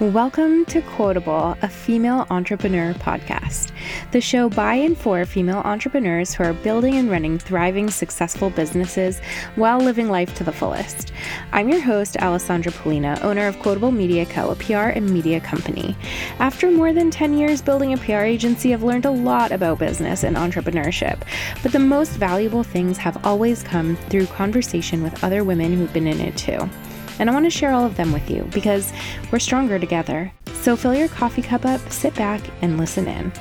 Welcome to Quotable, a female entrepreneur podcast, the show by and for female entrepreneurs who are building and running thriving, successful businesses while living life to the fullest. I'm your host, Alessandra Polina, owner of Quotable Media Co., a PR and media company. After more than 10 years building a PR agency, I've learned a lot about business and entrepreneurship, but the most valuable things have always come through conversation with other women who've been in it too and I want to share all of them with you because we're stronger together. So fill your coffee cup up, sit back, and listen in.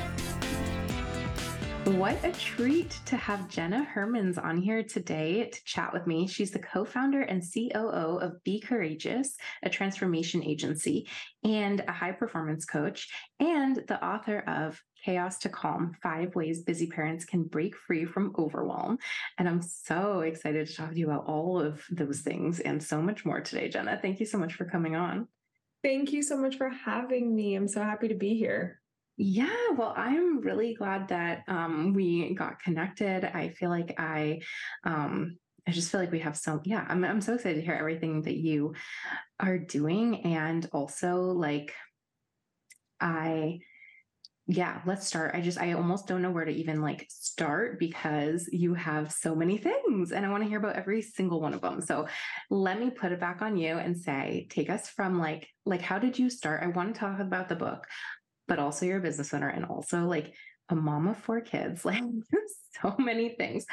What a treat to have Jenna Hermans on here today to chat with me. She's the co founder and COO of Be Courageous, a transformation agency, and a high performance coach, and the author of Chaos to Calm Five Ways Busy Parents Can Break Free from Overwhelm. And I'm so excited to talk to you about all of those things and so much more today, Jenna. Thank you so much for coming on. Thank you so much for having me. I'm so happy to be here. Yeah, well, I'm really glad that um, we got connected. I feel like I, um, I just feel like we have so yeah. I'm I'm so excited to hear everything that you are doing, and also like I yeah, let's start. I just, I almost don't know where to even like start because you have so many things and I want to hear about every single one of them. So let me put it back on you and say, take us from like, like, how did you start? I want to talk about the book, but also your business owner and also like a mom of four kids, like so many things.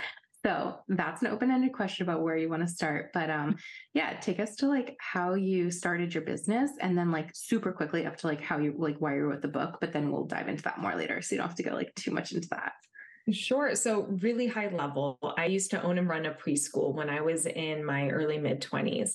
So that's an open-ended question about where you want to start. But um, yeah, take us to like how you started your business and then like super quickly up to like how you like why you wrote the book, but then we'll dive into that more later. So you don't have to go like too much into that. Sure. So, really high level, I used to own and run a preschool when I was in my early mid 20s.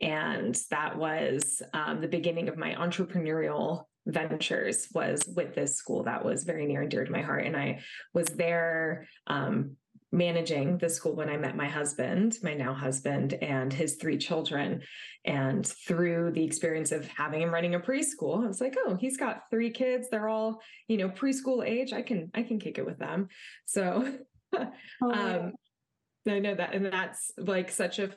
And that was um, the beginning of my entrepreneurial ventures was with this school that was very near and dear to my heart and i was there um, managing the school when I met my husband, my now husband, and his three children. And through the experience of having him running a preschool, I was like, oh, he's got three kids. They're all, you know, preschool age. I can, I can kick it with them. So oh, um, I know that. And that's like such a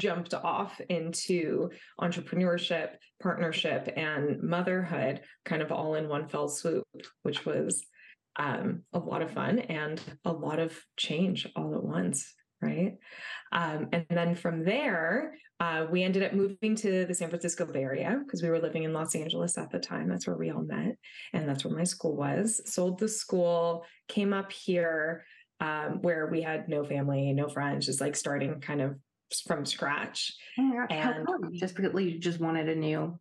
jumped off into entrepreneurship, partnership, and motherhood kind of all in one fell swoop, which was um, a lot of fun and a lot of change all at once right? Um, and then from there uh, we ended up moving to the san francisco bay area because we were living in los angeles at the time. That's where we all met and that's where my school was. Sold the school came up here um, where we had no family no friends just like starting kind of from scratch. Oh and just because you just wanted a new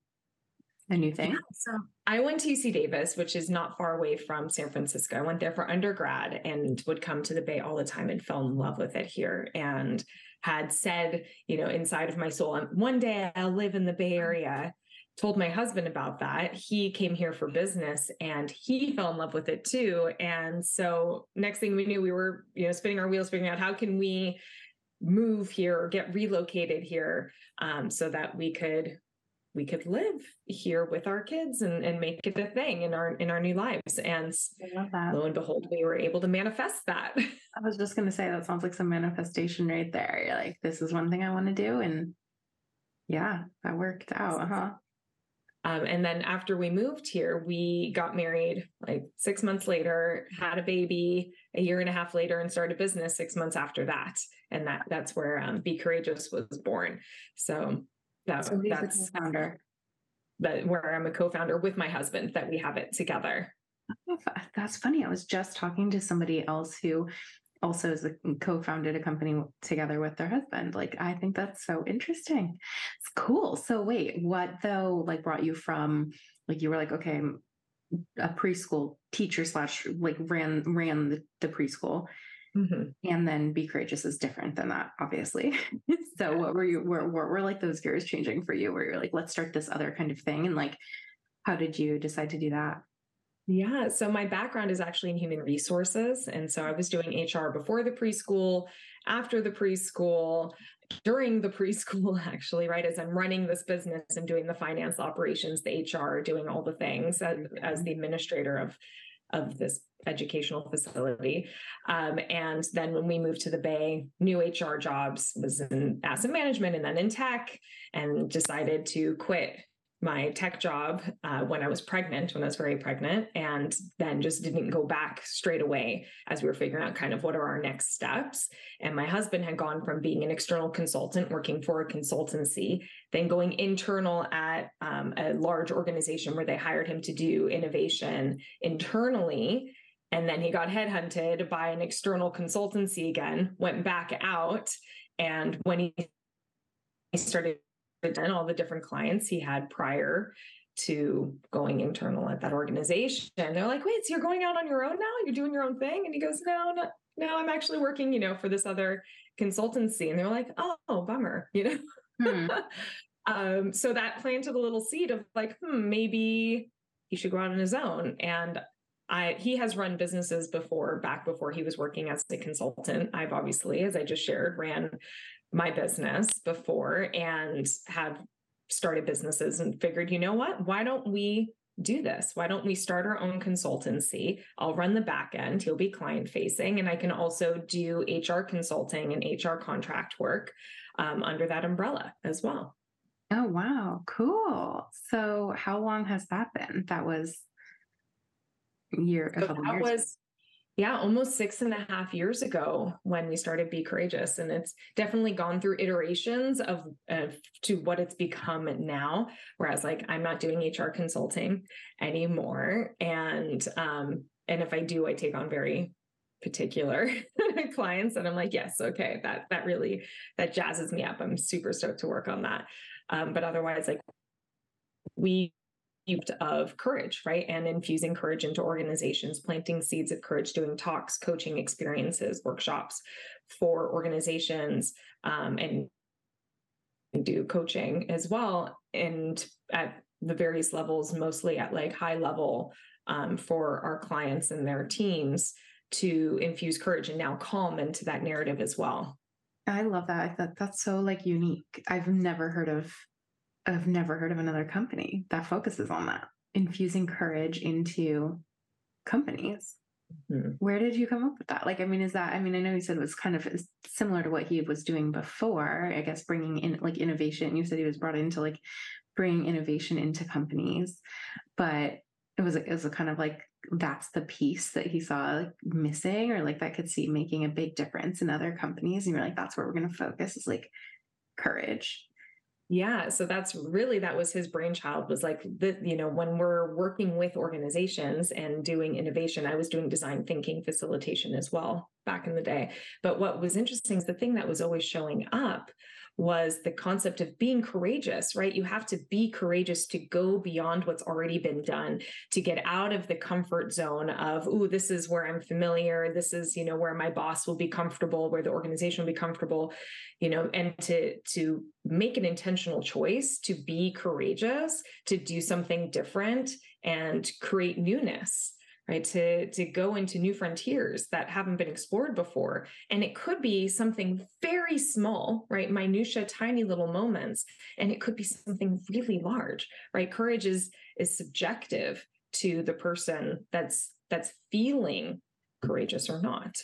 a new thing? Yeah, so I went to UC Davis, which is not far away from San Francisco. I went there for undergrad and would come to the Bay all the time and fell in love with it here and had said, you know, inside of my soul, one day I'll live in the Bay Area. Told my husband about that. He came here for business and he fell in love with it too. And so next thing we knew, we were, you know, spinning our wheels, figuring out how can we move here or get relocated here um, so that we could we could live here with our kids and, and make it a thing in our in our new lives. And lo and behold we were able to manifest that. I was just going to say that sounds like some manifestation right there. You're like this is one thing i want to do and yeah that worked out huh? Um, and then after we moved here, we got married like six months later, had a baby a year and a half later, and started a business six months after that. And that that's where um, Be Courageous was born. So that, so that's uh, founder. That where I'm a co-founder with my husband that we have it together. Oh, that's funny. I was just talking to somebody else who also is a, co-founded a company together with their husband. Like I think that's so interesting. It's cool. So wait, what though like brought you from like you were like, okay, a preschool teacher slash like ran ran the, the preschool Mm-hmm. And then be courageous is different than that, obviously. so what were you were, were were like those gears changing for you where you're like, let's start this other kind of thing? And like, how did you decide to do that? Yeah. So my background is actually in human resources. And so I was doing HR before the preschool, after the preschool, during the preschool, actually, right? As I'm running this business and doing the finance operations, the HR, doing all the things as, as the administrator of of this educational facility. Um, and then when we moved to the Bay, new HR jobs was in asset management and then in tech, and decided to quit my tech job uh, when I was pregnant, when I was very pregnant, and then just didn't go back straight away as we were figuring out kind of what are our next steps. And my husband had gone from being an external consultant working for a consultancy, then going internal at um, a large organization where they hired him to do innovation internally. And then he got headhunted by an external consultancy again, went back out. And when he started and all the different clients he had prior to going internal at that organization. They're like, wait, so you're going out on your own now? You're doing your own thing? And he goes, no, no, no, I'm actually working, you know, for this other consultancy. And they're like, oh, bummer, you know? Hmm. um, so that planted a little seed of like, hmm, maybe he should go out on his own. And I, he has run businesses before, back before he was working as a consultant. I've obviously, as I just shared, ran my business before and have started businesses and figured, you know what? Why don't we do this? Why don't we start our own consultancy? I'll run the back end, he'll be client facing, and I can also do HR consulting and HR contract work um, under that umbrella as well. Oh, wow. Cool. So, how long has that been? That was year, a so that years. was yeah, almost six and a half years ago when we started Be Courageous. And it's definitely gone through iterations of, of to what it's become now. Whereas like I'm not doing HR consulting anymore. And um, and if I do, I take on very particular clients and i'm like yes okay that that really that jazzes me up i'm super stoked to work on that um, but otherwise like we of courage, right? And infusing courage into organizations, planting seeds of courage, doing talks, coaching experiences, workshops for organizations, um, and do coaching as well. And at the various levels, mostly at like high level um, for our clients and their teams to infuse courage and now calm into that narrative as well. I love that. I thought that's so like unique. I've never heard of I've never heard of another company that focuses on that, infusing courage into companies. Mm-hmm. Where did you come up with that? Like, I mean, is that, I mean, I know you said it was kind of similar to what he was doing before, I guess, bringing in like innovation. You said he was brought into like bringing innovation into companies, but it was, it was a kind of like, that's the piece that he saw like missing or like that could see making a big difference in other companies. And you're like, that's where we're going to focus is like courage yeah so that's really that was his brainchild was like the you know when we're working with organizations and doing innovation i was doing design thinking facilitation as well back in the day but what was interesting is the thing that was always showing up was the concept of being courageous, right? You have to be courageous to go beyond what's already been done, to get out of the comfort zone of, oh, this is where I'm familiar. This is, you know, where my boss will be comfortable, where the organization will be comfortable, you know, and to to make an intentional choice to be courageous, to do something different and create newness right to to go into new frontiers that haven't been explored before. And it could be something very small right minutia tiny little moments and it could be something really large right? Courage is is subjective to the person that's that's feeling courageous or not.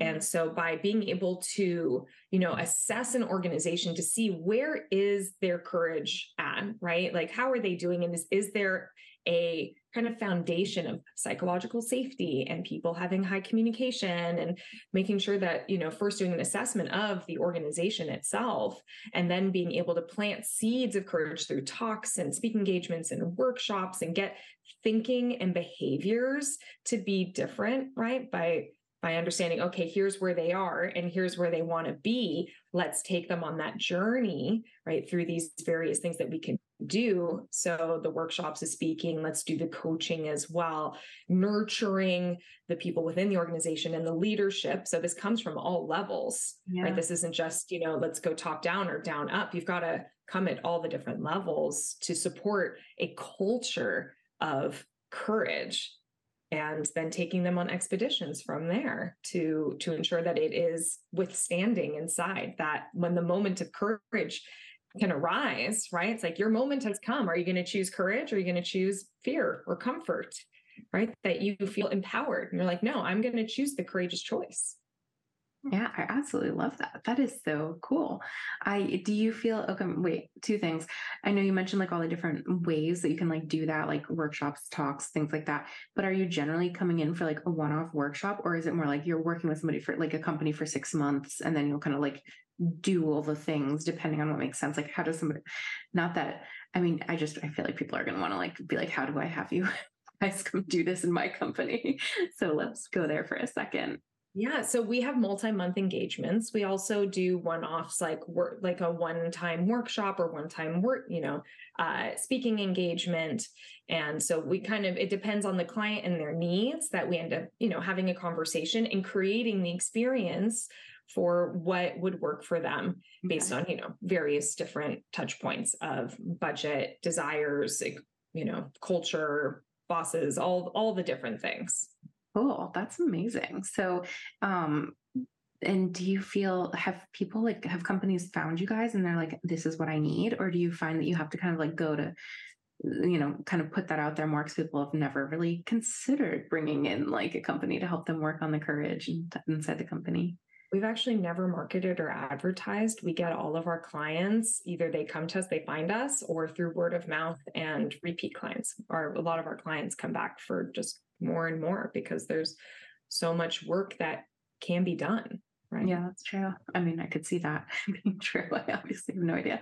And so by being able to you know assess an organization to see where is their courage at right? Like how are they doing? And is, is there a kind of foundation of psychological safety and people having high communication and making sure that you know first doing an assessment of the organization itself and then being able to plant seeds of courage through talks and speaking engagements and workshops and get thinking and behaviors to be different right? By by understanding okay here's where they are and here's where they want to be. Let's take them on that journey right through these various things that we can do. So the workshops is speaking, let's do the coaching as well, nurturing the people within the organization and the leadership. So this comes from all levels, yeah. right? This isn't just, you know, let's go top down or down up. You've got to come at all the different levels to support a culture of courage and then taking them on expeditions from there to to ensure that it is withstanding inside that when the moment of courage can arise, right? It's like your moment has come. Are you going to choose courage or are you going to choose fear or comfort, right? That you feel empowered. And you're like, no, I'm going to choose the courageous choice. Yeah, I absolutely love that. That is so cool. I do you feel okay, wait, two things. I know you mentioned like all the different ways that you can like do that, like workshops, talks, things like that. But are you generally coming in for like a one-off workshop or is it more like you're working with somebody for like a company for 6 months and then you'll kind of like do all the things depending on what makes sense? Like how does somebody not that I mean, I just I feel like people are going to want to like be like how do I have you guys come do this in my company? So let's go there for a second. Yeah, so we have multi-month engagements. We also do one-offs like work like a one-time workshop or one-time work, you know, uh, speaking engagement. And so we kind of it depends on the client and their needs that we end up, you know, having a conversation and creating the experience for what would work for them based on, you know, various different touch points of budget, desires, you know, culture, bosses, all all the different things. Cool. That's amazing. So, um, and do you feel have people like have companies found you guys and they're like, this is what I need? Or do you find that you have to kind of like go to, you know, kind of put that out there more because people have never really considered bringing in like a company to help them work on the courage inside the company? We've actually never marketed or advertised. We get all of our clients, either they come to us, they find us, or through word of mouth and repeat clients. Or a lot of our clients come back for just more and more because there's so much work that can be done. Right. Yeah, that's true. I mean, I could see that being true. I obviously have no idea,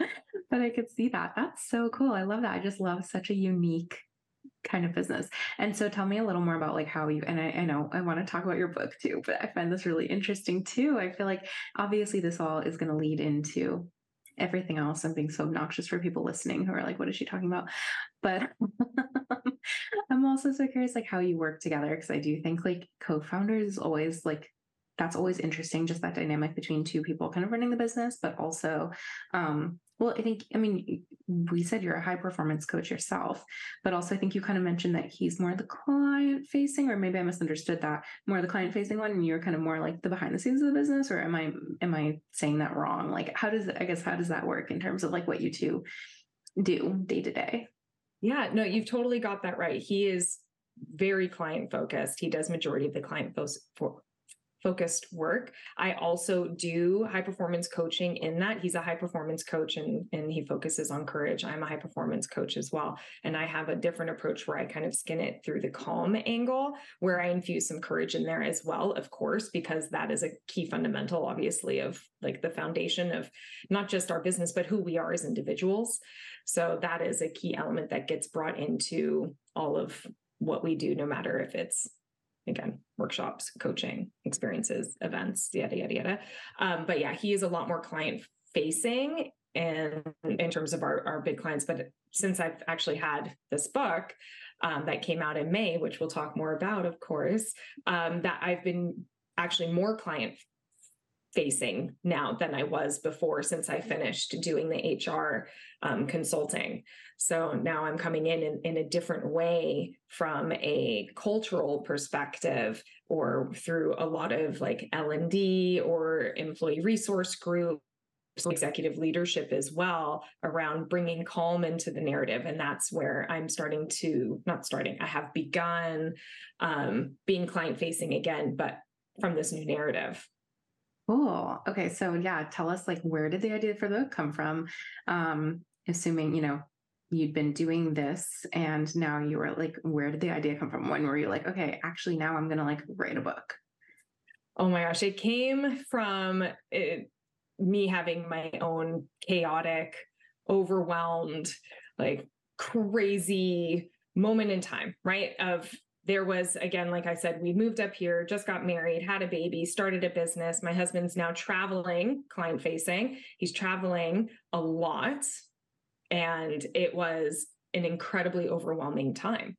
but I could see that. That's so cool. I love that. I just love such a unique kind of business. And so tell me a little more about like how you and I, I know I want to talk about your book too, but I find this really interesting too. I feel like obviously this all is going to lead into everything else. I'm being so obnoxious for people listening who are like, what is she talking about? But I'm also so curious like how you work together because I do think like co-founders is always like that's always interesting just that dynamic between two people kind of running the business but also um well i think i mean we said you're a high performance coach yourself but also i think you kind of mentioned that he's more the client facing or maybe i misunderstood that more the client facing one and you're kind of more like the behind the scenes of the business or am i am i saying that wrong like how does i guess how does that work in terms of like what you two do day to day yeah, no, you've totally got that right. He is very client focused. He does majority of the client fo- focused work. I also do high performance coaching in that. He's a high performance coach and, and he focuses on courage. I'm a high performance coach as well. And I have a different approach where I kind of skin it through the calm angle, where I infuse some courage in there as well, of course, because that is a key fundamental, obviously, of like the foundation of not just our business, but who we are as individuals. So that is a key element that gets brought into all of what we do, no matter if it's again workshops coaching experiences events yada yada yada. Um, but yeah he is a lot more client facing and in terms of our, our big clients. But since i've actually had this book um, that came out in may which we'll talk more about of course um, that i've been actually more client facing now than I was before since I finished doing the HR um, consulting. So now I'm coming in, in in a different way from a cultural perspective or through a lot of like L&D or employee resource group executive leadership as well around bringing calm into the narrative. And that's where i'm starting to not starting i have begun um, being client facing again but from this new narrative Cool. Okay. So yeah, tell us like where did the idea for the book come from? Um, assuming, you know, you'd been doing this and now you were like, where did the idea come from? When were you like, okay, actually now I'm gonna like write a book? Oh my gosh, it came from it, me having my own chaotic, overwhelmed, like crazy moment in time, right? Of there was again like i said we moved up here just got married had a baby started a business. My husband's now traveling client facing he's traveling a lot and it was an incredibly overwhelming time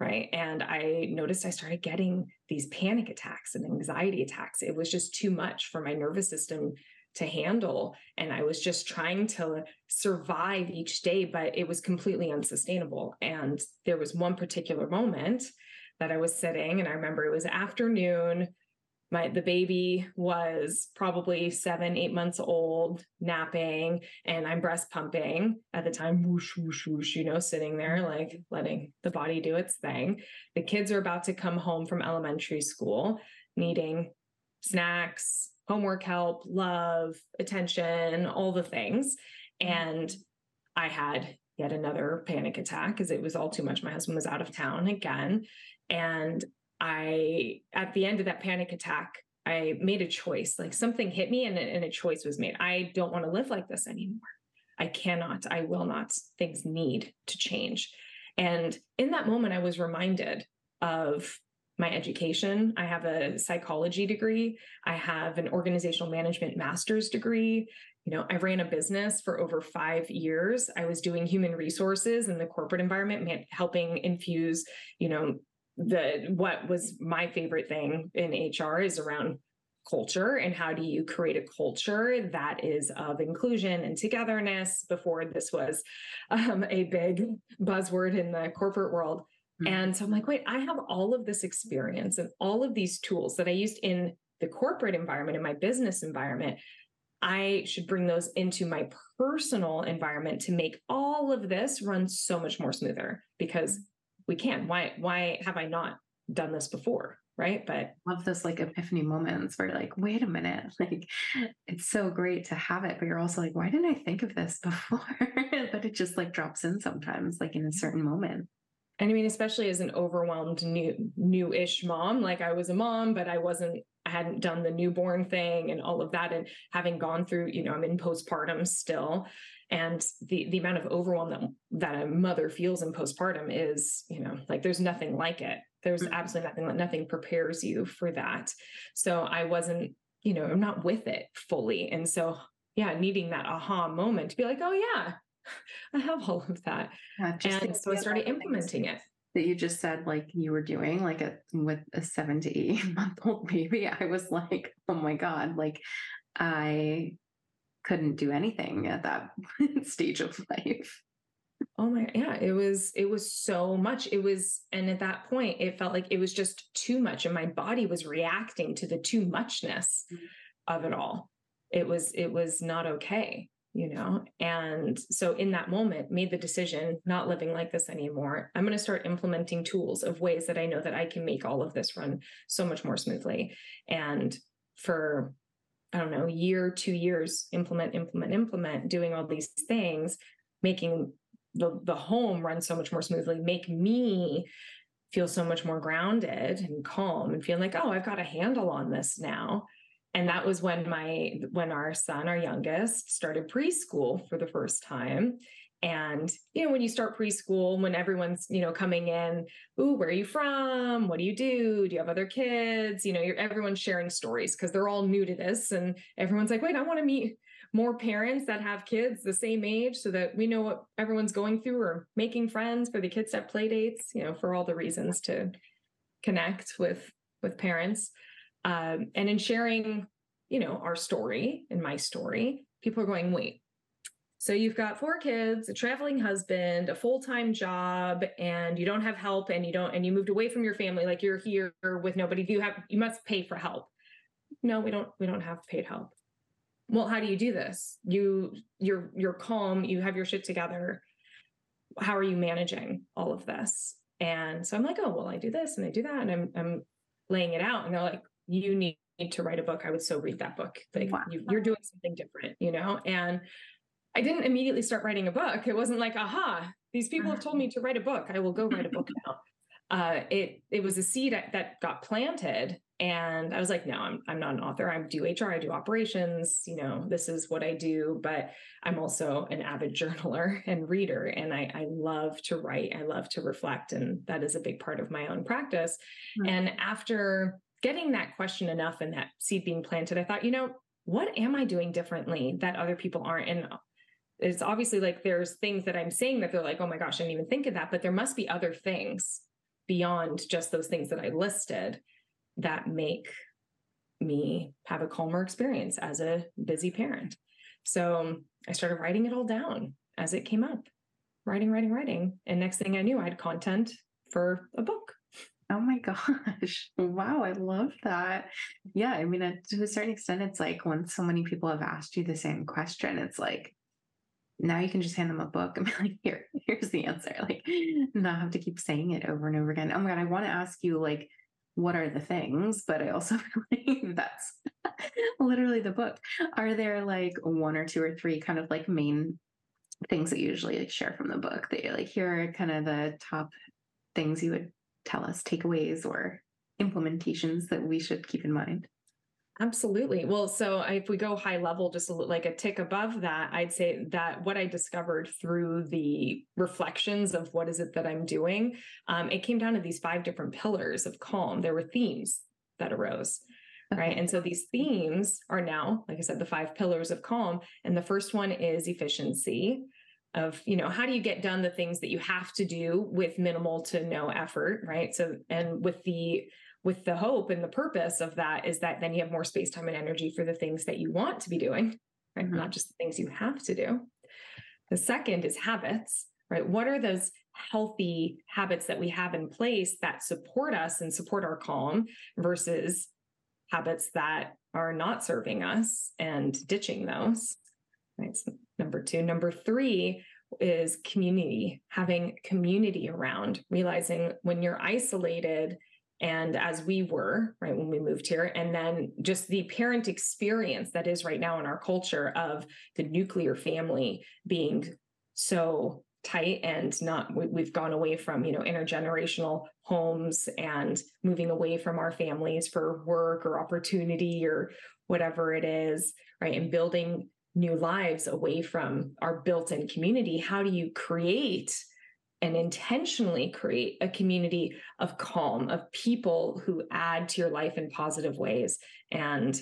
right? And i noticed i started getting these panic attacks and anxiety attacks. It was just too much for my nervous system to handle and i was just trying to survive each day but it was completely unsustainable. And there was one particular moment that I was sitting, and I remember it was afternoon. My the baby was probably seven, eight months old, napping, and I'm breast pumping at the time, whoosh, whoosh, whoosh, you know, sitting there like letting the body do its thing. The kids are about to come home from elementary school, needing snacks, homework help, love, attention, all the things. Mm-hmm. And I had yet another panic attack because it was all too much. My husband was out of town again. And I, at the end of that panic attack, I made a choice. Like something hit me and, and a choice was made. I don't want to live like this anymore. I cannot, I will not. Things need to change. And in that moment, I was reminded of my education. I have a psychology degree. I have an organizational management master's degree. You know, I ran a business for over five years. I was doing human resources in the corporate environment, helping infuse, you know, the what was my favorite thing in HR is around culture and how do you create a culture that is of inclusion and togetherness before this was um, a big buzzword in the corporate world mm-hmm. and so i'm like wait i have all of this experience and all of these tools that i used in the corporate environment in my business environment i should bring those into my personal environment to make all of this run so much more smoother because we can why why have i not done this before? Right? But love those like epiphany moments where like wait a minute like it's so great to have it but you're also like why didn't i think of this before? But it just like drops in sometimes like in a certain moment. And i mean especially as an overwhelmed new new-ish mom like i was a mom but i wasn't I hadn't done the newborn thing and all of that and having gone through you know I'm in postpartum still and the the amount of overwhelm that that a mother feels in postpartum is you know like there's nothing like it. There's mm-hmm. absolutely nothing like nothing prepares you for that. So i wasn't you know i'm not with it fully. And so yeah needing that aha moment to be like oh yeah i have all of that. Yeah, and so i started implementing it. that you just said like you were doing like a with a seven to eight month old baby i was like oh my god like i couldn't do anything at that stage of life. Oh my yeah it was it was so much. It was and at that point it felt like it was just too much and my body was reacting to the too muchness mm-hmm. of it all. It was it was not okay you know? And so in that moment made the decision not living like this anymore. I'm going to start implementing tools of ways that i know that i can make all of this run so much more smoothly. And for i don't know year two years implement implement implement doing all these things making the, the home run so much more smoothly, make me feel so much more grounded and calm and feeling like, oh, I've got a handle on this now. And that was when my when our son, our youngest, started preschool for the first time. And you know, when you start preschool, when everyone's you know coming in, ooh, where are you from? What do you do? Do you have other kids? You know, you're everyone's sharing stories because they're all new to this, and everyone's like, wait, I want to meet more parents that have kids the same age so that we know what everyone's going through or making friends for the kids at play dates you know for all the reasons to connect with with parents um, and in sharing you know our story and my story people are going wait so you've got four kids a traveling husband a full-time job and you don't have help and you don't and you moved away from your family like you're here with nobody. You have you must pay for help. No we don't we don't have paid help. Well how do you do this? You you're you're calm you have your shit together. How are you managing all of this? And so i'm like oh well i do this and i do that and i'm i'm laying it out. And they're like you need to write a book. I would so read that book. Like wow. you, you're doing something different you know? And i didn't immediately start writing a book it wasn't like aha these people have told me to write a book i will go write a book now uh, it it was a seed that got planted and I was like, no, I'm I'm not an author. I do HR, I do operations, you know, this is what I do, but I'm also an avid journaler and reader. And I, I love to write, I love to reflect. And that is a big part of my own practice. Mm-hmm. And after getting that question enough and that seed being planted, I thought, you know, what am I doing differently that other people aren't? And it's obviously like there's things that I'm saying that they're like, oh my gosh, I didn't even think of that, but there must be other things beyond just those things that I listed that make me have a calmer experience as a busy parent. So I started writing it all down as it came up, writing, writing, writing. And next thing I knew, I had content for a book. Oh my gosh. Wow. I love that. Yeah. I mean, uh, to a certain extent, it's like when so many people have asked you the same question, it's like, now you can just hand them a book and be like, here, here's the answer. Like, not have to keep saying it over and over again. Oh my God. I want to ask you, like, what are the things, but I also like that's literally the book. Are there like one or two or three kind of like main things that you usually like share from the book that you're like, here are kind of the top things you would tell us, takeaways or implementations that we should keep in mind? Absolutely. Well, so if we go high level, just a, like a tick above that, I'd say that what I discovered through the reflections of what is it that I'm doing, um, it came down to these five different pillars of calm. There were themes that arose. Okay. Right. And so these themes are now, like I said, the five pillars of calm. And the first one is efficiency of you know how do you get done the things that you have to do with minimal to no effort right so and with the with the hope and the purpose of that is that then you have more space time and energy for the things that you want to be doing right? Mm-hmm. not just the things you have to do. The second is habits right? What are those healthy habits that we have in place that support us and support our calm versus habits that are not serving us and ditching those right? So number two. Number three is community having community around realizing when you're isolated and as we were right when we moved here and then just the parent experience that is right now in our culture of the nuclear family being so tight and not we, have gone away from you know intergenerational homes and moving away from our families for work or opportunity or whatever it is right and building new lives away from our built-in community. How do you create and intentionally create a community of calm of people who add to your life in positive ways. And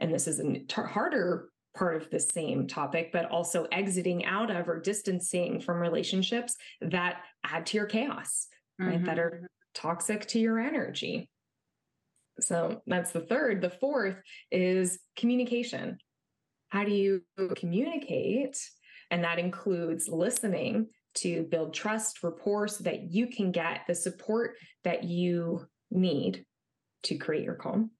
and this is a harder part of the same topic but also exiting out of or distancing from relationships that add to your chaos mm-hmm. right? That are mm-hmm. toxic to your energy. So that's the third. The fourth is communication. How do you communicate? And that includes listening to build trust, rapport, so that you can get the support that you need to create your calm.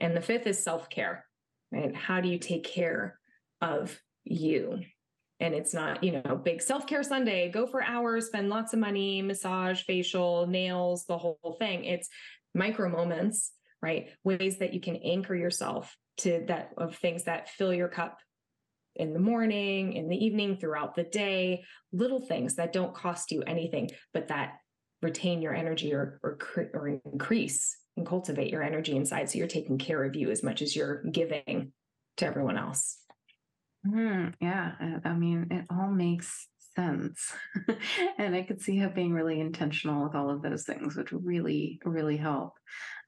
And the fifth is self care, right? How do you take care of you? And it's not, you know, big self care Sunday, go for hours, spend lots of money, massage, facial, nails, the whole thing. It's micro moments, right? Ways that you can anchor yourself to that of things that fill your cup in the morning, in the evening, throughout the day, little things that don't cost you anything, but that retain your energy or, or, or increase and cultivate your energy inside. So you're taking care of you as much as you're giving to everyone else. Mm, yeah. I mean, it all makes sense. and I could see how being really intentional with all of those things would really, really help.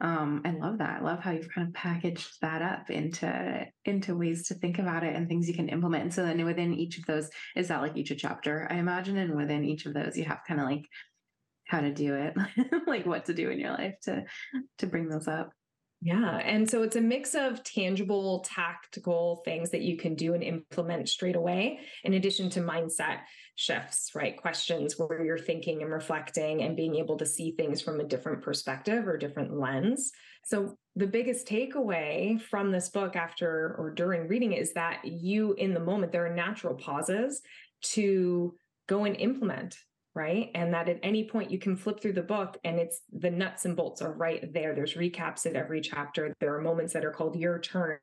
Um, I love that. I love how you've kind of packaged that up into into ways to think about it and things you can implement. And so then within each of those, is that like each a chapter, I imagine, and within each of those you have kind of like how to do it, like what to do in your life to to bring those up. Yeah. And so it's a mix of tangible, tactical things that you can do and implement straight away, in addition to mindset shifts, right? Questions where you're thinking and reflecting and being able to see things from a different perspective or different lens. So, the biggest takeaway from this book after or during reading is that you, in the moment, there are natural pauses to go and implement right? And that at any point you can flip through the book and it's the nuts and bolts are right there. There's recaps at every chapter. There are moments that are called your turn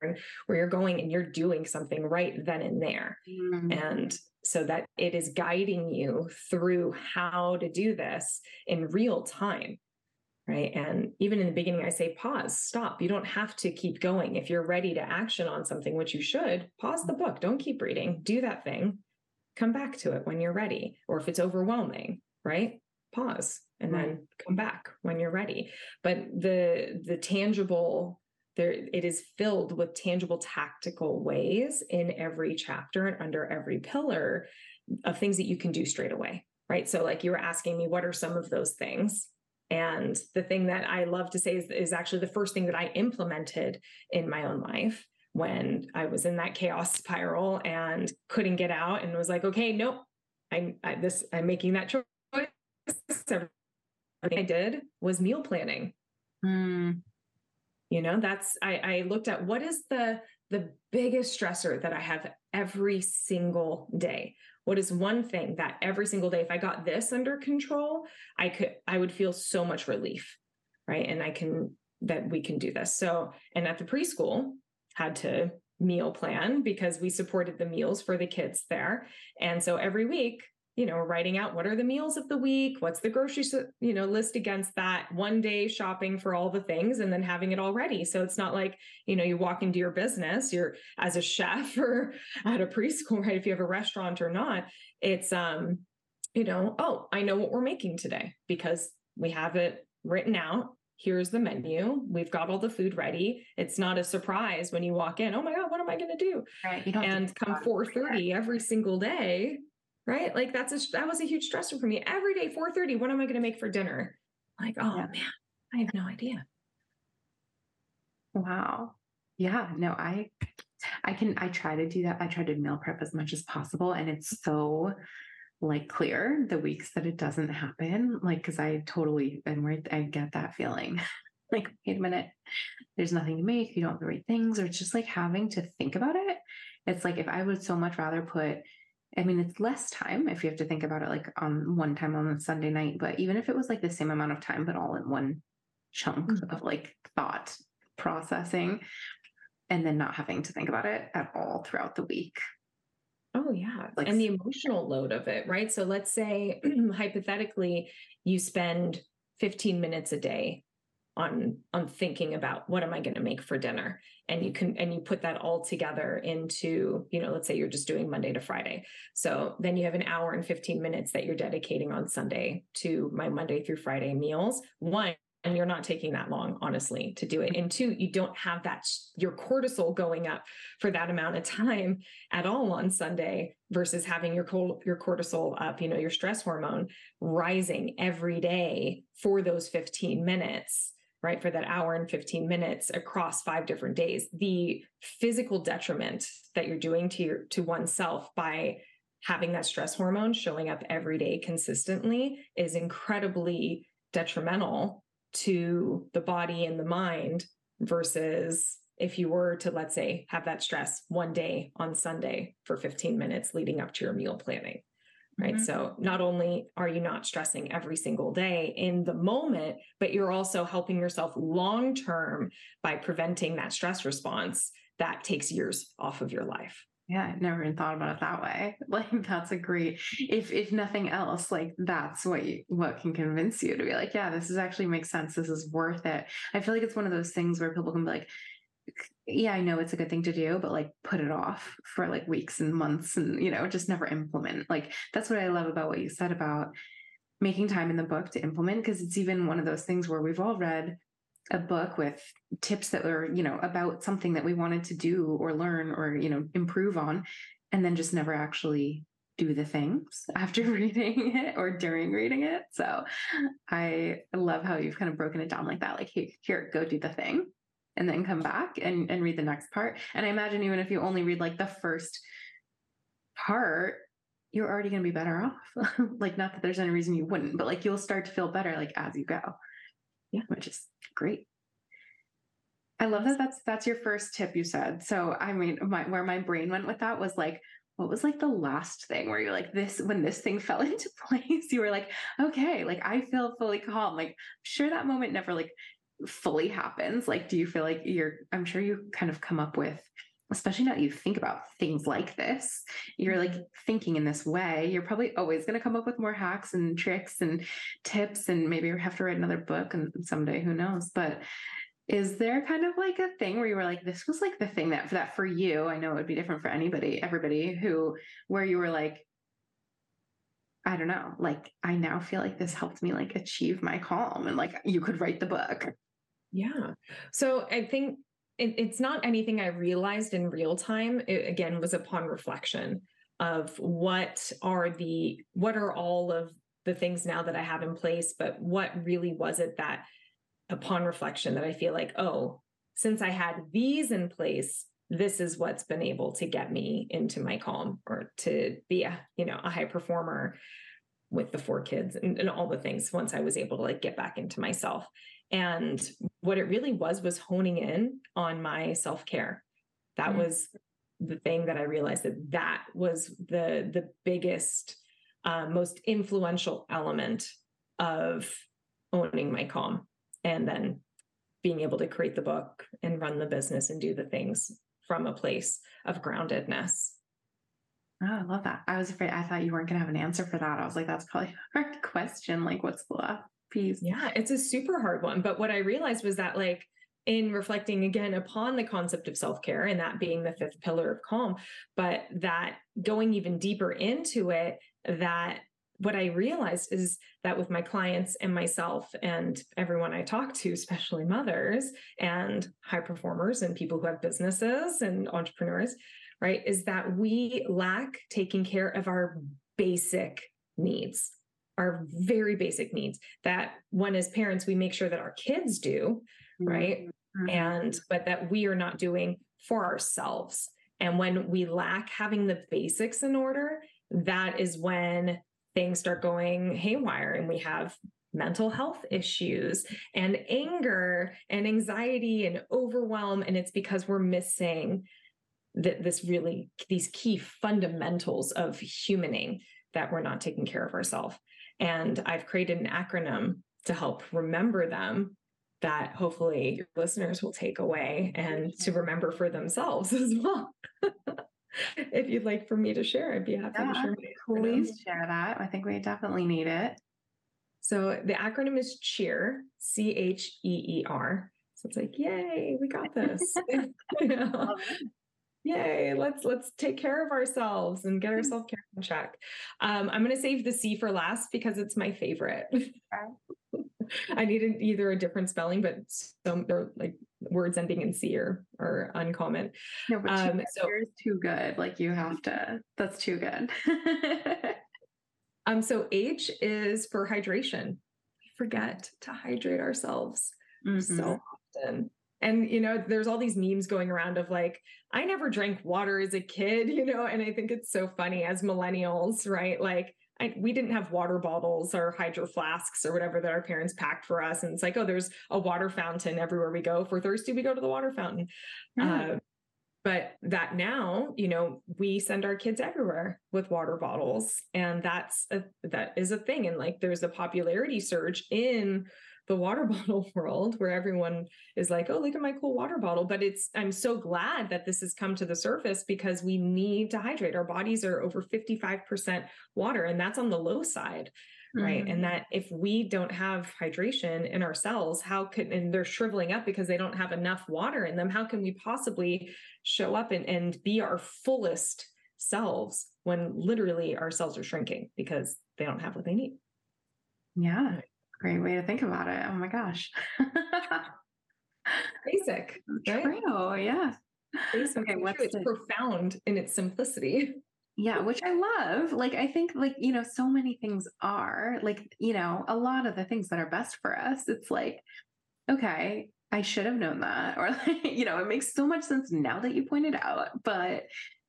where you're going and you're doing something right then and there. Mm-hmm. And so that it is guiding you through how to do this in real time. Right. And even in the beginning, I say pause, stop. You don't have to keep going. If you're ready to action on something, which you should, pause the book. Don't keep reading. Do that thing come back to it when you're ready. Or if it's overwhelming, right? Pause and right. then come back when you're ready. But the the tangible there it is filled with tangible tactical ways in every chapter and under every pillar of things that you can do straight away. Right. So like you were asking me, what are some of those things? And the thing that I love to say is, is actually the first thing that I implemented in my own life when I was in that chaos spiral and couldn't get out and was like, okay, nope, I'm I, this, I'm making that choice. Everything I did was meal planning. Mm. You know, that's I, I looked at what is the the biggest stressor that I have every single day. What is one thing that every single day, if I got this under control, I could I would feel so much relief right? And I can, that we can do this. So, and at the preschool, had to meal plan because we supported the meals for the kids there. And so every week, you know, writing out what are the meals of the week, what's the grocery, you know, list against that, one day shopping for all the things and then having it all ready. So it's not like, you know, you walk into your business, you're as a chef or at a preschool, right? If you have a restaurant or not, it's um, you know, oh, I know what we're making today because we have it written out here's the menu. We've got all the food ready. It's not a surprise when you walk in oh my god what am i going to do? Right you don't and come 4.30 every single day right? Like that's a that was a huge stressor for me. Every day 4.30 what am i going to make for dinner? Like oh yeah. man i have no idea. Wow. Yeah no i i can i try to do that. I try to meal prep as much as possible and it's so like clear the weeks that it doesn't happen. Like, because I totally and right, I get that feeling. like, wait a minute, there's nothing to make. You don't have the right things, or it's just like having to think about it. It's like if I would so much rather put. I mean, it's less time if you have to think about it like on one time on a Sunday night, but even if it was like the same amount of time, but all in one chunk mm-hmm. of like thought processing and then not having to think about it at all throughout the week Oh, yeah. Like, and the emotional load of it, right? So let's say hypothetically you spend 15 minutes a day on on thinking about what am i going to make for dinner and you can and you put that all together into you know let's say you're just doing monday to friday so then you have an hour and 15 minutes that you're dedicating on sunday to my monday through friday meals one and you're not taking that long honestly to do it. And two you don't have that your cortisol going up for that amount of time at all on sunday versus having your your cortisol up you know your stress hormone rising every day for those 15 minutes right? For that hour and 15 minutes across five different days. The physical detriment that you're doing to your to oneself by having that stress hormone showing up every day consistently is incredibly detrimental to the body and the mind versus if you were to let's say have that stress one day on sunday for 15 minutes leading up to your meal planning right mm-hmm. so not only are you not stressing every single day in the moment but you're also helping yourself long term by preventing that stress response that takes years off of your life yeah, I never even thought about it that way. Like that's a great if if nothing else, like that's what you, what can convince you to be like, yeah, this is actually makes sense. This is worth it. I feel like it's one of those things where people can be like, yeah, I know it's a good thing to do, but like put it off for like weeks and months and you know, just never implement. Like that's what I love about what you said about making time in the book to implement because it's even one of those things where we've all read a book with tips that were, you know, about something that we wanted to do or learn or, you know, improve on, and then just never actually do the things after reading it or during reading it. So I love how you've kind of broken it down like that. Like, hey, here, go do the thing and then come back and, and read the next part. And I imagine even if you only read like the first part, you're already going to be better off. like, not that there's any reason you wouldn't, but like you'll start to feel better like as you go. Yeah, which is great. I love that that's that's your first tip you said. So I mean my where my brain went with that was like what was like the last thing where you're like this when this thing fell into place you were like okay like I feel fully calm like I'm sure that moment never like fully happens like do you feel like you're I'm sure you kind of come up with especially now that you think about things like this, you're like mm-hmm. thinking in this way, you're probably always going to come up with more hacks and tricks and tips, and maybe you have to write another book and someday, who knows? But is there kind of like a thing where you were like, this was like the thing that for that for you, I know it would be different for anybody, everybody who, where you were like, I don't know, like I now feel like this helped me like achieve my calm and like you could write the book. Yeah. So I think it, it's not anything I realized in real time. It again was upon reflection of what are the what are all of the things now that I have in place, but what really was it that upon reflection that I feel like, oh, since I had these in place, this is what's been able to get me into my calm or to be a, you know, a high performer with the four kids and, and all the things once I was able to like get back into myself. And what it really was was honing in on my self-care. That mm-hmm. was the thing that I realized that that was the the biggest uh, most influential element of owning my calm and then being able to create the book and run the business and do the things from a place of groundedness. Oh, I love that. I was afraid, I thought you weren't going to have an answer for that. I was like, that's probably a hard question. Like, what's the piece? Yeah, it's a super hard one. But what I realized was that, like, in reflecting again upon the concept of self care and that being the fifth pillar of calm, but that going even deeper into it, that what I realized is that with my clients and myself and everyone I talk to, especially mothers and high performers and people who have businesses and entrepreneurs, right, is that we lack taking care of our basic needs, our very basic needs that when as parents, we make sure that our kids do, right? Mm-hmm. And, but that we are not doing for ourselves. And when we lack having the basics in order, that is when things start going haywire and we have mental health issues and anger and anxiety and overwhelm. And it's because we're missing that this really these key fundamentals of humaning that we're not taking care of ourselves. And I've created an acronym to help remember them that hopefully your listeners will take away and to remember for themselves as well. if you'd like for me to share, I'd be happy yeah, to share. Please share that. I think we definitely need it. So the acronym is CHEER, C H E E R. So it's like, yay, we got this. Yay, let's let's take care of ourselves and get our self-care in check. Um, I'm gonna save the C for last because it's my favorite. I needed either a different spelling, but some they're like words ending in C are, are uncommon. No, but um, so is too good. Like you have to, that's too good. um, so H is for hydration. We forget to hydrate ourselves mm-hmm. so often. And you know, there's all these memes going around of like, I never drank water as a kid, you know, and I think it's so funny as millennials, right? Like I, we didn't have water bottles or hydro flasks or whatever that our parents packed for us. And it's like, oh, there's a water fountain everywhere we go. If we're thirsty, we go to the water fountain. Mm. Uh, but that now, you know, we send our kids everywhere with water bottles, and that's a, that is a thing. And like, there's a popularity surge in the water bottle world where everyone is like, oh, look at my cool water bottle. But it's, I'm so glad that this has come to the surface because we need to hydrate. Our bodies are over 55% water, and that's on the low side. Mm-hmm. Right. And mm-hmm. that if we don't have hydration in our cells, how could, and they're shriveling up because they don't have enough water in them, how can we possibly show up and, and be our fullest selves when literally our cells are shrinking because they don't have what they need? Yeah. Great way to think about it. Oh my gosh. Basic. Right? True. Yeah. Basic. Okay, what's it's the... profound in its simplicity. Yeah, which I love. Like, I think, like, you know, so many things are like, you know, a lot of the things that are best for us, it's like, okay, I should have known that. Or, like, you know, it makes so much sense now that you pointed out. But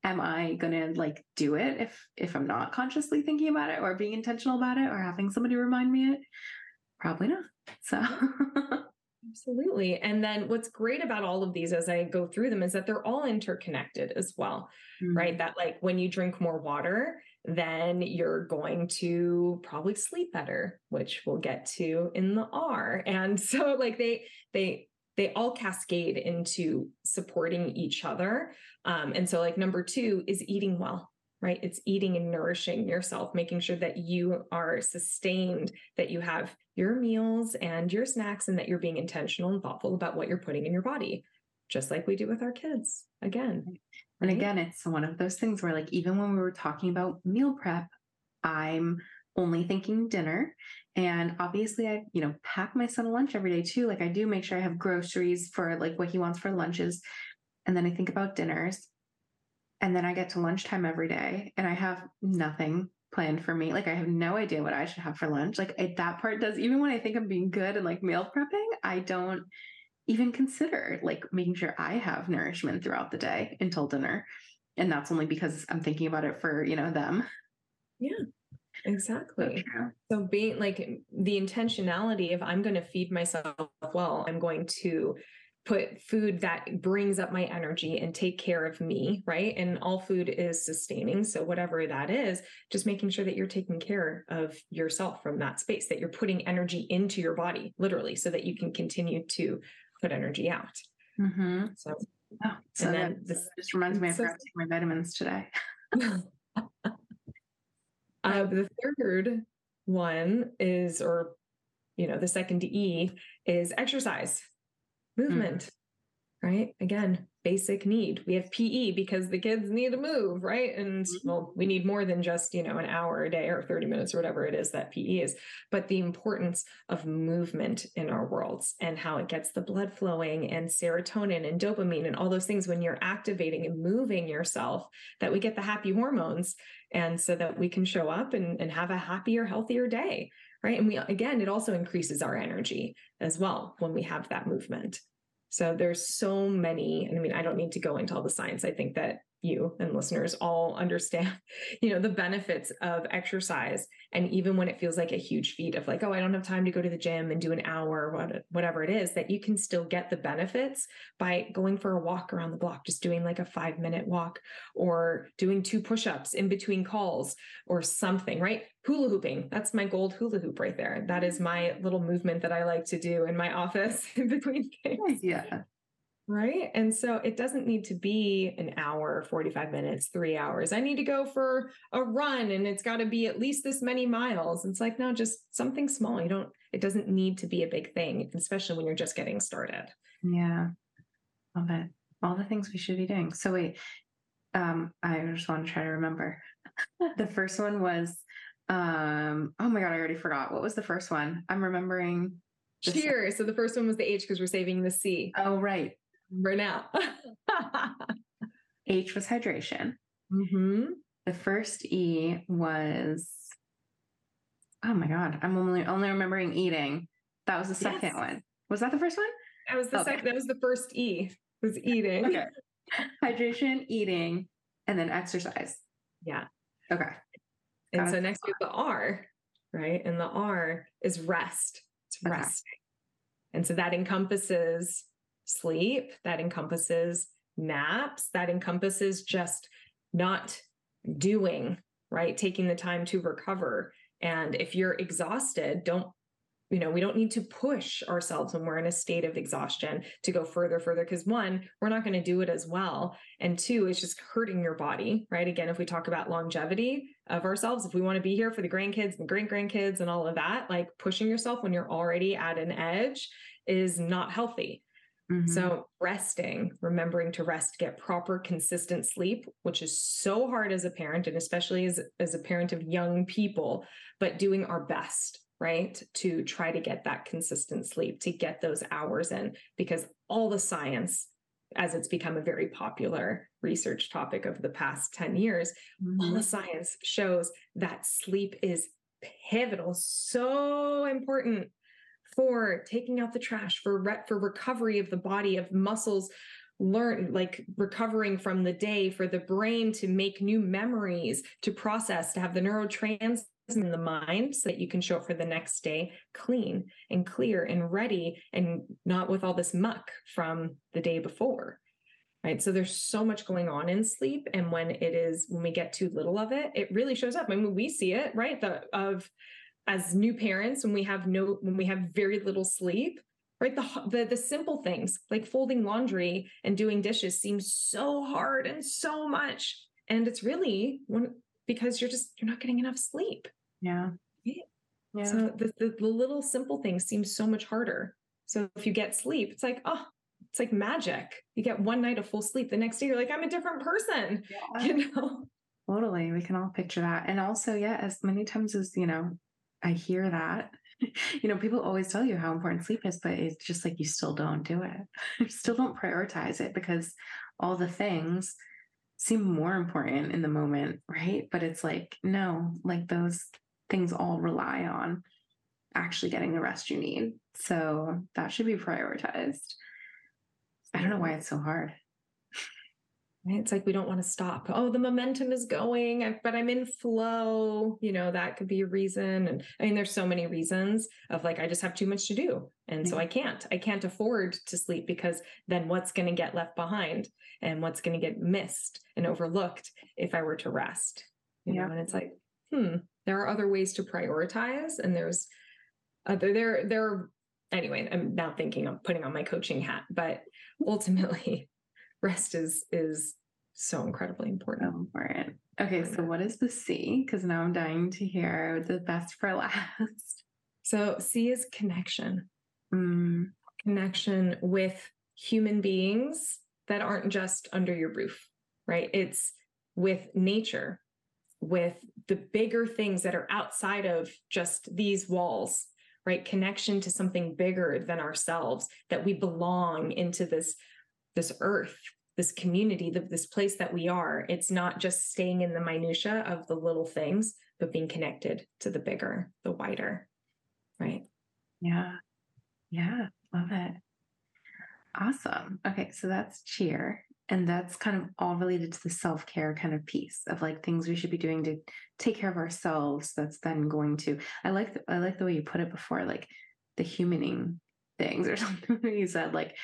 am I gonna like do it if if I'm not consciously thinking about it or being intentional about it or having somebody remind me it? Probably not. So Absolutely. And then what's great about all of these as I go through them is that they're all interconnected as well, mm-hmm. right? That like when you drink more water, then you're going to probably sleep better, which we'll get to in the R. And so like they they they all cascade into supporting each other. Um, and so like number two is eating well right? It's eating and nourishing yourself, making sure that you are sustained, that you have your meals and your snacks, and that you're being intentional and thoughtful about what you're putting in your body, just like we do with our kids. Again. And again, it's one of those things where, like, even when we were talking about meal prep, I'm only thinking dinner. And obviously, I, you know, pack my son a lunch every day too. Like, I do make sure I have groceries for like what he wants for lunches. And then I think about dinners and then I get to lunchtime every day and I have nothing planned for me. Like I have no idea what I should have for lunch. Like I, that part does, even when I think I'm being good and like meal prepping, I don't even consider like making sure I have nourishment throughout the day until dinner. And that's only because I'm thinking about it for, you know, them. Yeah. Exactly. So being like the intentionality if I'm going to feed myself well, I'm going to put food that brings up my energy and take care of me, right? And all food is sustaining. So, whatever that is, just making sure that you're taking care of yourself from that space, that you're putting energy into your body, literally, so that you can continue to put energy out. Mm-hmm. So, oh, so and then this just reminds me I forgot to take my vitamins today. uh, the third one is, or you know, the second E is exercise movement, mm-hmm. right? Again, basic need. We have PE because the kids need to move, right? And mm-hmm. well, we need more than just, you know, an hour a day or 30 minutes or whatever it is that PE is, but the importance of movement in our worlds and how it gets the blood flowing and serotonin and dopamine and all those things when you're activating and moving yourself, that we get the happy hormones. And so that we can show up and, and have a happier, healthier day right? And we, again, it also increases our energy as well when we have that movement. So there's so many, and I mean, I don't need to go into all the science. I think that you and listeners all understand, you know, the benefits of exercise. And even when it feels like a huge feat of like, oh, I don't have time to go to the gym and do an hour, what, whatever it is, that you can still get the benefits by going for a walk around the block, just doing like a five minute walk or doing two push ups in between calls or something, right? Hula hooping. That's my gold hula hoop right there. That is mm-hmm. my little movement that I like to do in my office in between oh, games. Yeah. Right. And so it doesn't need to be an hour, 45 minutes, three hours. I need to go for a run and it's got to be at least this many miles. It's like, no, just something small. You don't, it doesn't need to be a big thing, especially when you're just getting started. Yeah. Love it. All the things we should be doing. So wait, um, I just want to try to remember. the first one was, um, oh my God, I already forgot. What was the first one? I'm remembering. Cheers. So the first one was the H because we're saving the C. Oh, right burnout. H was hydration. Mm-hmm. The first E was, oh my God, I'm only only remembering eating. That was the second yes. one. Was that the first one? That was the okay. second. That was the first E. Was eating. Okay. Hydration, eating, and then exercise. Yeah. Okay. And Got so next we have the R, right? And the R is rest. It's okay. rest. And so that encompasses sleep, that encompasses naps, that encompasses just not doing, right? Taking the time to recover. And if you're exhausted, don't you know, we don't need to push ourselves when we're in a state of exhaustion to go further, further, because one, we're not going to do it as well. And two, it's just hurting your body, right? Again, if we talk about longevity of ourselves, if we want to be here for the grandkids and great grandkids and all of that, like pushing yourself when you're already at an edge is not healthy. Mm-hmm. So, resting, remembering to rest, get proper, consistent sleep, which is so hard as a parent, and especially as, as a parent of young people, but doing our best, right? To try to get that consistent sleep, to get those hours in, because all the science, as it's become a very popular research topic of the past 10 years, mm-hmm. all the science shows that sleep is pivotal, so important for taking out the trash, for re- for recovery of the body, of muscles, learn like recovering from the day, for the brain to make new memories, to process, to have the neurotransmitters in the mind so that you can show up for the next day clean and clear and ready and not with all this muck from the day before right? So there's so much going on in sleep and when it is when we get too little of it it really shows up. I mean we see it right the of as new parents when we have no when we have very little sleep right? The, the the simple things like folding laundry and doing dishes seem so hard and so much. And it's really when because you're just you're not getting enough sleep. Yeah. Yeah. So the, the, the little simple things seem so much harder. So if you get sleep it's like oh it's like magic. You get one night of full sleep the next day you're like i'm a different person yeah. you know? Totally. We can all picture that. And also yeah as many times as you know I hear that. You know, people always tell you how important sleep is, but it's just like you still don't do it. You still don't prioritize it because all the things seem more important in the moment, right? But it's like, no, like those things all rely on actually getting the rest you need. So that should be prioritized. I don't know why it's so hard. It's like we don't want to stop. Oh, the momentum is going, but I'm in flow. You know, that could be a reason. And I mean, there's so many reasons of like, I just have too much to do. And so I can't, I can't afford to sleep because then what's going to get left behind and what's going to get missed and overlooked if I were to rest. You yeah. know, and it's like, hmm, there are other ways to prioritize. And there's other, there, there, anyway, I'm now thinking of putting on my coaching hat, but ultimately, rest is is so incredibly important. So important. Okay, so what is the C? Because now I'm dying to hear the best for last. So C is connection. Mm. Connection with human beings that aren't just under your roof, right? It's with nature, with the bigger things that are outside of just these walls, right? Connection to something bigger than ourselves, that we belong into this this earth this community this place that we are it's not just staying in the minutia of the little things but being connected to the bigger the wider right? Yeah. Yeah. Love it. Awesome. Okay. So that's cheer and that's kind of all related to the self-care kind of piece of like things we should be doing to take care of ourselves. That's then going to i like the, i like the way you put it before like the humaning things or something you said like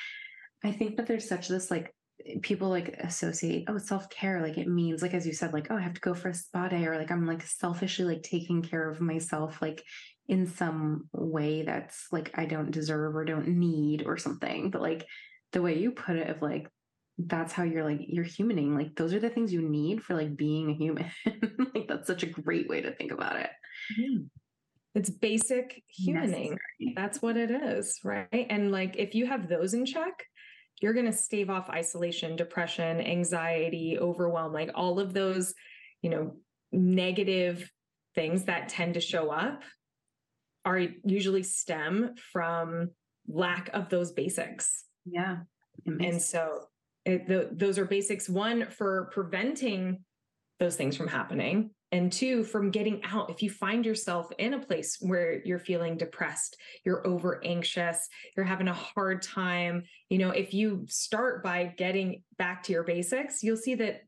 I think that there's such this like people like associate oh self-care like it means like as you said like oh I have to go for a spa day or like I'm like selfishly like taking care of myself like in some way that's like I don't deserve or don't need or something. But like the way you put it of like that's how you're like you're humaning like those are the things you need for like being a human. Like that's such a great way to think about it. Mm-hmm. it's basic humaning. Necessary. that's what it is right? And like if you have those in check you're going to stave off isolation, depression, anxiety, overwhelm, like all of those, you know, negative things that tend to show up are usually stem from lack of those basics. Yeah. And so it, the, those are basics one for preventing those things from happening and two from getting out if you find yourself in a place where you're feeling depressed you're over anxious you're having a hard time you know if you start by getting back to your basics you'll see that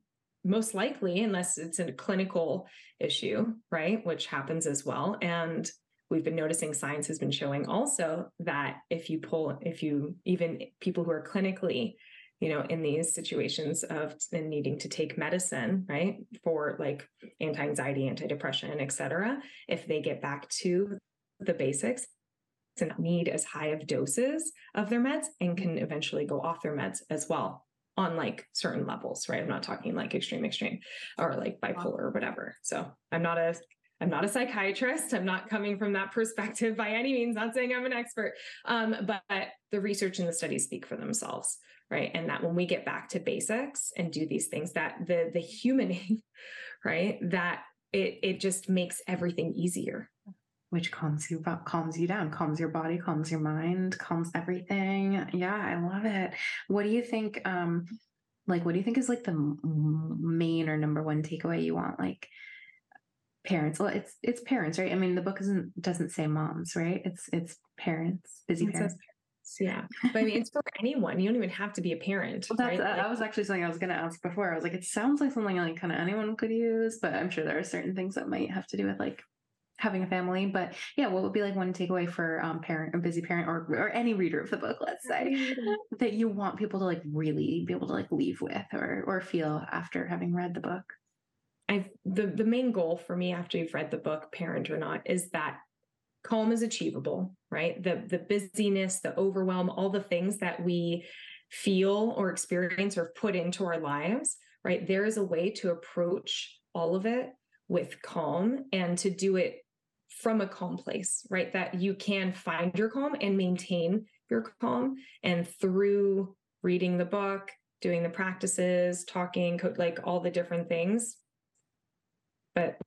most likely unless it's a clinical issue right which happens as well and we've been noticing science has been showing also that if you pull if you even people who are clinically you know, in these situations of needing to take medicine, right, for like anti-anxiety, anti-depression, et cetera, if they get back to the basics and need as high of doses of their meds and can eventually go off their meds as well on like certain levels, right? I'm not talking like extreme, extreme or like bipolar or whatever. So I'm not a I'm not a psychiatrist. I'm not coming from that perspective by any means, not saying I'm an expert. Um, but the research and the studies speak for themselves right? And that when we get back to basics and do these things that the the humaning right? That it it just makes everything easier. Which calms you calms you down calms your body calms your mind calms everything. Yeah i love it. What do you think um like what do you think is like the main or number one takeaway you want like parents well it's it's parents right? I mean the book isn't doesn't say moms right? It's it's parents busy it parents yeah. But I mean, it's for anyone. You don't even have to be a parent. Well, that's, right? uh, that was actually something I was going to ask before. I was like, it sounds like something like kind of anyone could use, but I'm sure there are certain things that might have to do with like having a family. But yeah, what would be like one takeaway for um parent or busy parent or or any reader of the book, let's say, that you want people to like really be able to like leave with or or feel after having read the book? I've the the main goal for me after you've read the book, parent or not, is that calm is achievable, right? The the busyness, the overwhelm, all the things that we feel or experience or put into our lives, right? There is a way to approach all of it with calm and to do it from a calm place, right? That you can find your calm and maintain your calm. And through reading the book, doing the practices, talking, like all the different things. But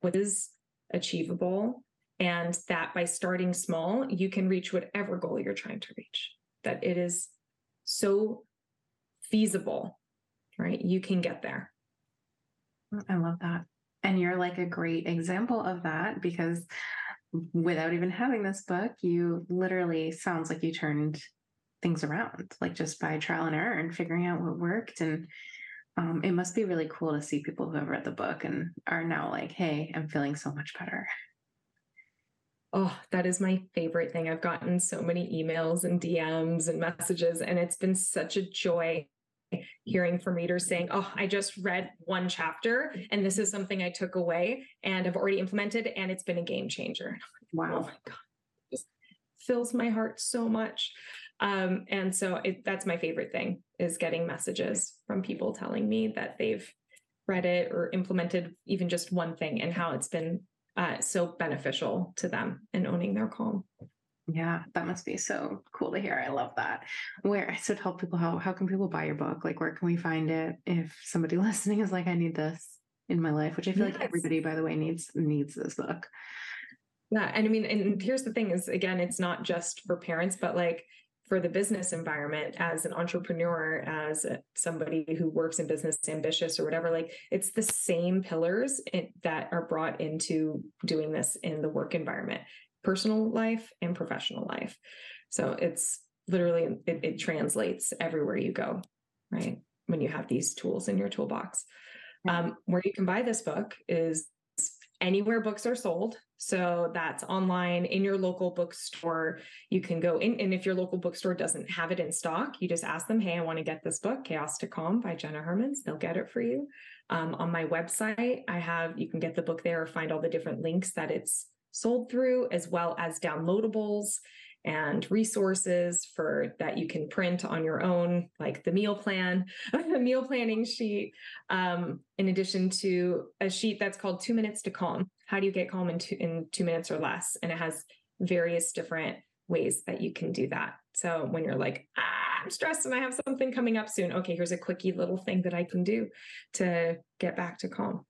what is achievable and that by starting small, you can reach whatever goal you're trying to reach. That it is so feasible, right? You can get there. I love that. And you're like a great example of that because without even having this book, you literally sounds like you turned things around, like just by trial and error and figuring out what worked. And um, it must be really cool to see people who have read the book and are now like, hey, I'm feeling so much better. Oh, that is my favorite thing. I've gotten so many emails and DMs and messages, and it's been such a joy hearing from readers saying, Oh, I just read one chapter and this is something I took away and I've already implemented, and it's been a game changer. Wow. Oh my God. It fills my heart so much. Um, and so it, that's my favorite thing is getting messages from people telling me that they've read it or implemented even just one thing and how it's been uh, so beneficial to them in owning their calm. Yeah, that must be so cool to hear. I love that. Where I so tell people how how can people buy your book? Like where can we find it if somebody listening is like, I need this in my life, which I feel yes. like everybody, by the way, needs needs this book. Yeah. And I mean, and here's the thing is again, it's not just for parents, but like for the business environment as an entrepreneur as somebody who works in business ambitious or whatever like it's the same pillars that are brought into doing this in the work environment personal life and professional life. So it's literally it, it translates everywhere you go right? When you have these tools in your toolbox. Um, where you can buy this book is anywhere books are sold. So that's online in your local bookstore. You can go in, and if your local bookstore doesn't have it in stock, you just ask them, Hey, I want to get this book, Chaos to Calm by Jenna Hermans. They'll get it for you. Um, on my website, I have, you can get the book there or find all the different links that it's sold through, as well as downloadables and resources for that you can print on your own, like the meal plan, the meal planning sheet, um, in addition to a sheet that's called Two Minutes to Calm. How do you get calm in two, in two minutes or less? And it has various different ways that you can do that. So when you're like, ah, I'm stressed and I have something coming up soon, okay, here's a quickie little thing that I can do to get back to calm.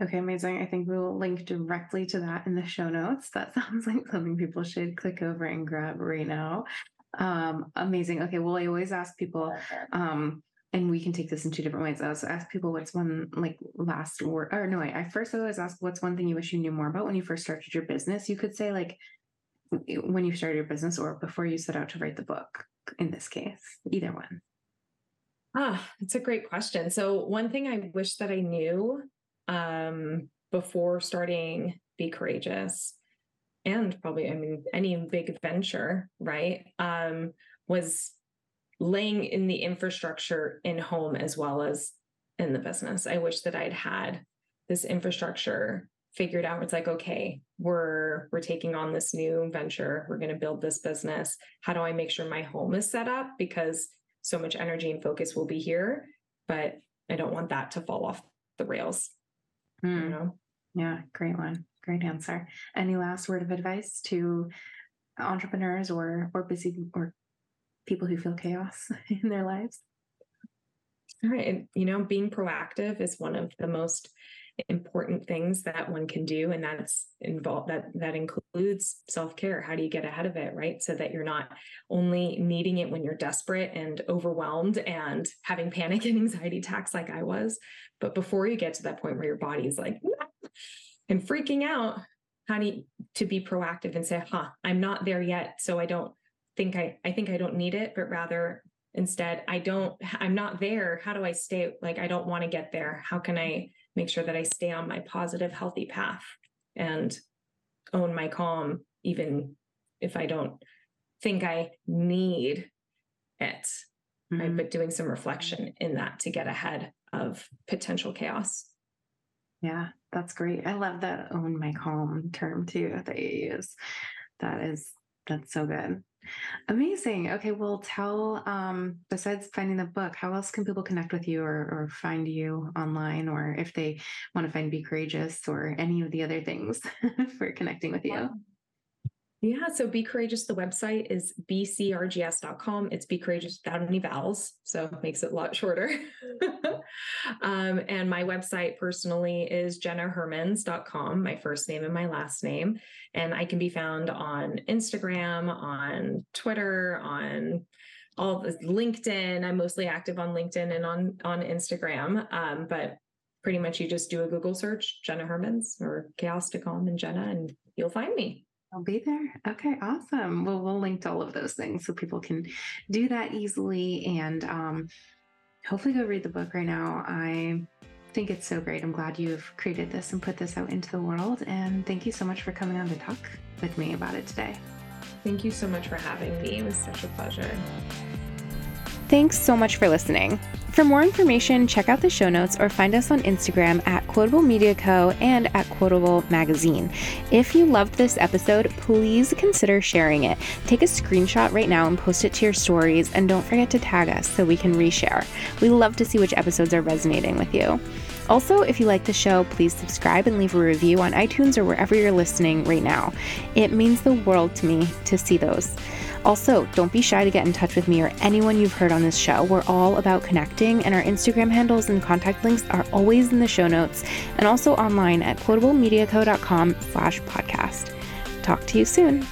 Okay, amazing. I think we will link directly to that in the show notes. That sounds like something people should click over and grab right now. Um, amazing. Okay, well, I always ask people, um, and we can take this in two different ways. I also ask people what's one like last word, or no, I, I first always ask what's one thing you wish you knew more about when you first started your business. You could say like when you started your business or before you set out to write the book. In this case, either one. Ah, it's a great question. So one thing I wish that I knew um, before starting Be Courageous and probably, I mean, any big venture, right? Um, was laying in the infrastructure in home as well as in the business. I wish that I'd had this infrastructure figured out. It's like, okay, we're we're taking on this new venture. We're going to build this business. How do I make sure my home is set up? Because so much energy and focus will be here, but I don't want that to fall off the rails. Mm. You hmm. know? Yeah, great one. Great answer. Any last word of advice to entrepreneurs or or busy or people who feel chaos in their lives? All right. You know, being proactive is one of the most important things that one can do and that's involved that that includes self-care how do you get ahead of it right so that you're not only needing it when you're desperate and overwhelmed and having panic and anxiety attacks like i was but before you get to that point where your body's like and freaking out how do you to be proactive and say huh i'm not there yet so i don't think i i think i don't need it but rather instead i don't i'm not there how do i stay like i don't want to get there how can i make sure that I stay on my positive, healthy path and own my calm, even if I don't think I need it. Mm-hmm. Right. But doing some reflection in that to get ahead of potential chaos. Yeah, that's great. I love that own my calm term too that you use. That is that's so good. Amazing. Okay, well, tell um, besides finding the book, how else can people connect with you or, or find you online, or if they want to find Be Courageous or any of the other things for connecting with you? Yeah, so Be Courageous, the website is bcrgs.com. It's Be Courageous without any vowels, so it makes it a lot shorter. um, and my website personally is jennahermans.com, my first name and my last name. And I can be found on Instagram, on Twitter, on all the LinkedIn. I'm mostly active on LinkedIn and on on Instagram. Um, but pretty much you just do a Google search, Jenna Hermans or Chaos to Calm and Jenna, and you'll find me. I'll be there. Okay, awesome. Well, we'll link to all of those things so people can do that easily. And um, hopefully go read the book right now. I think it's so great. I'm glad you've created this and put this out into the world. And thank you so much for coming on to talk with me about it today. Thank you so much for having me. It was such a pleasure. Thanks so much for listening. For more information, check out the show notes or find us on Instagram at Quotable Media Co. and at Quotable Magazine. If you loved this episode, please consider sharing it. Take a screenshot right now and post it to your stories, and don't forget to tag us so we can reshare. We love to see which episodes are resonating with you. Also, if you like the show, please subscribe and leave a review on iTunes or wherever you're listening right now. It means the world to me to see those. Also, don't be shy to get in touch with me or anyone you've heard on this show. We're all about connecting, and our Instagram handles and contact links are always in the show notes and also online at quotablemediaco.com slash podcast. Talk to you soon.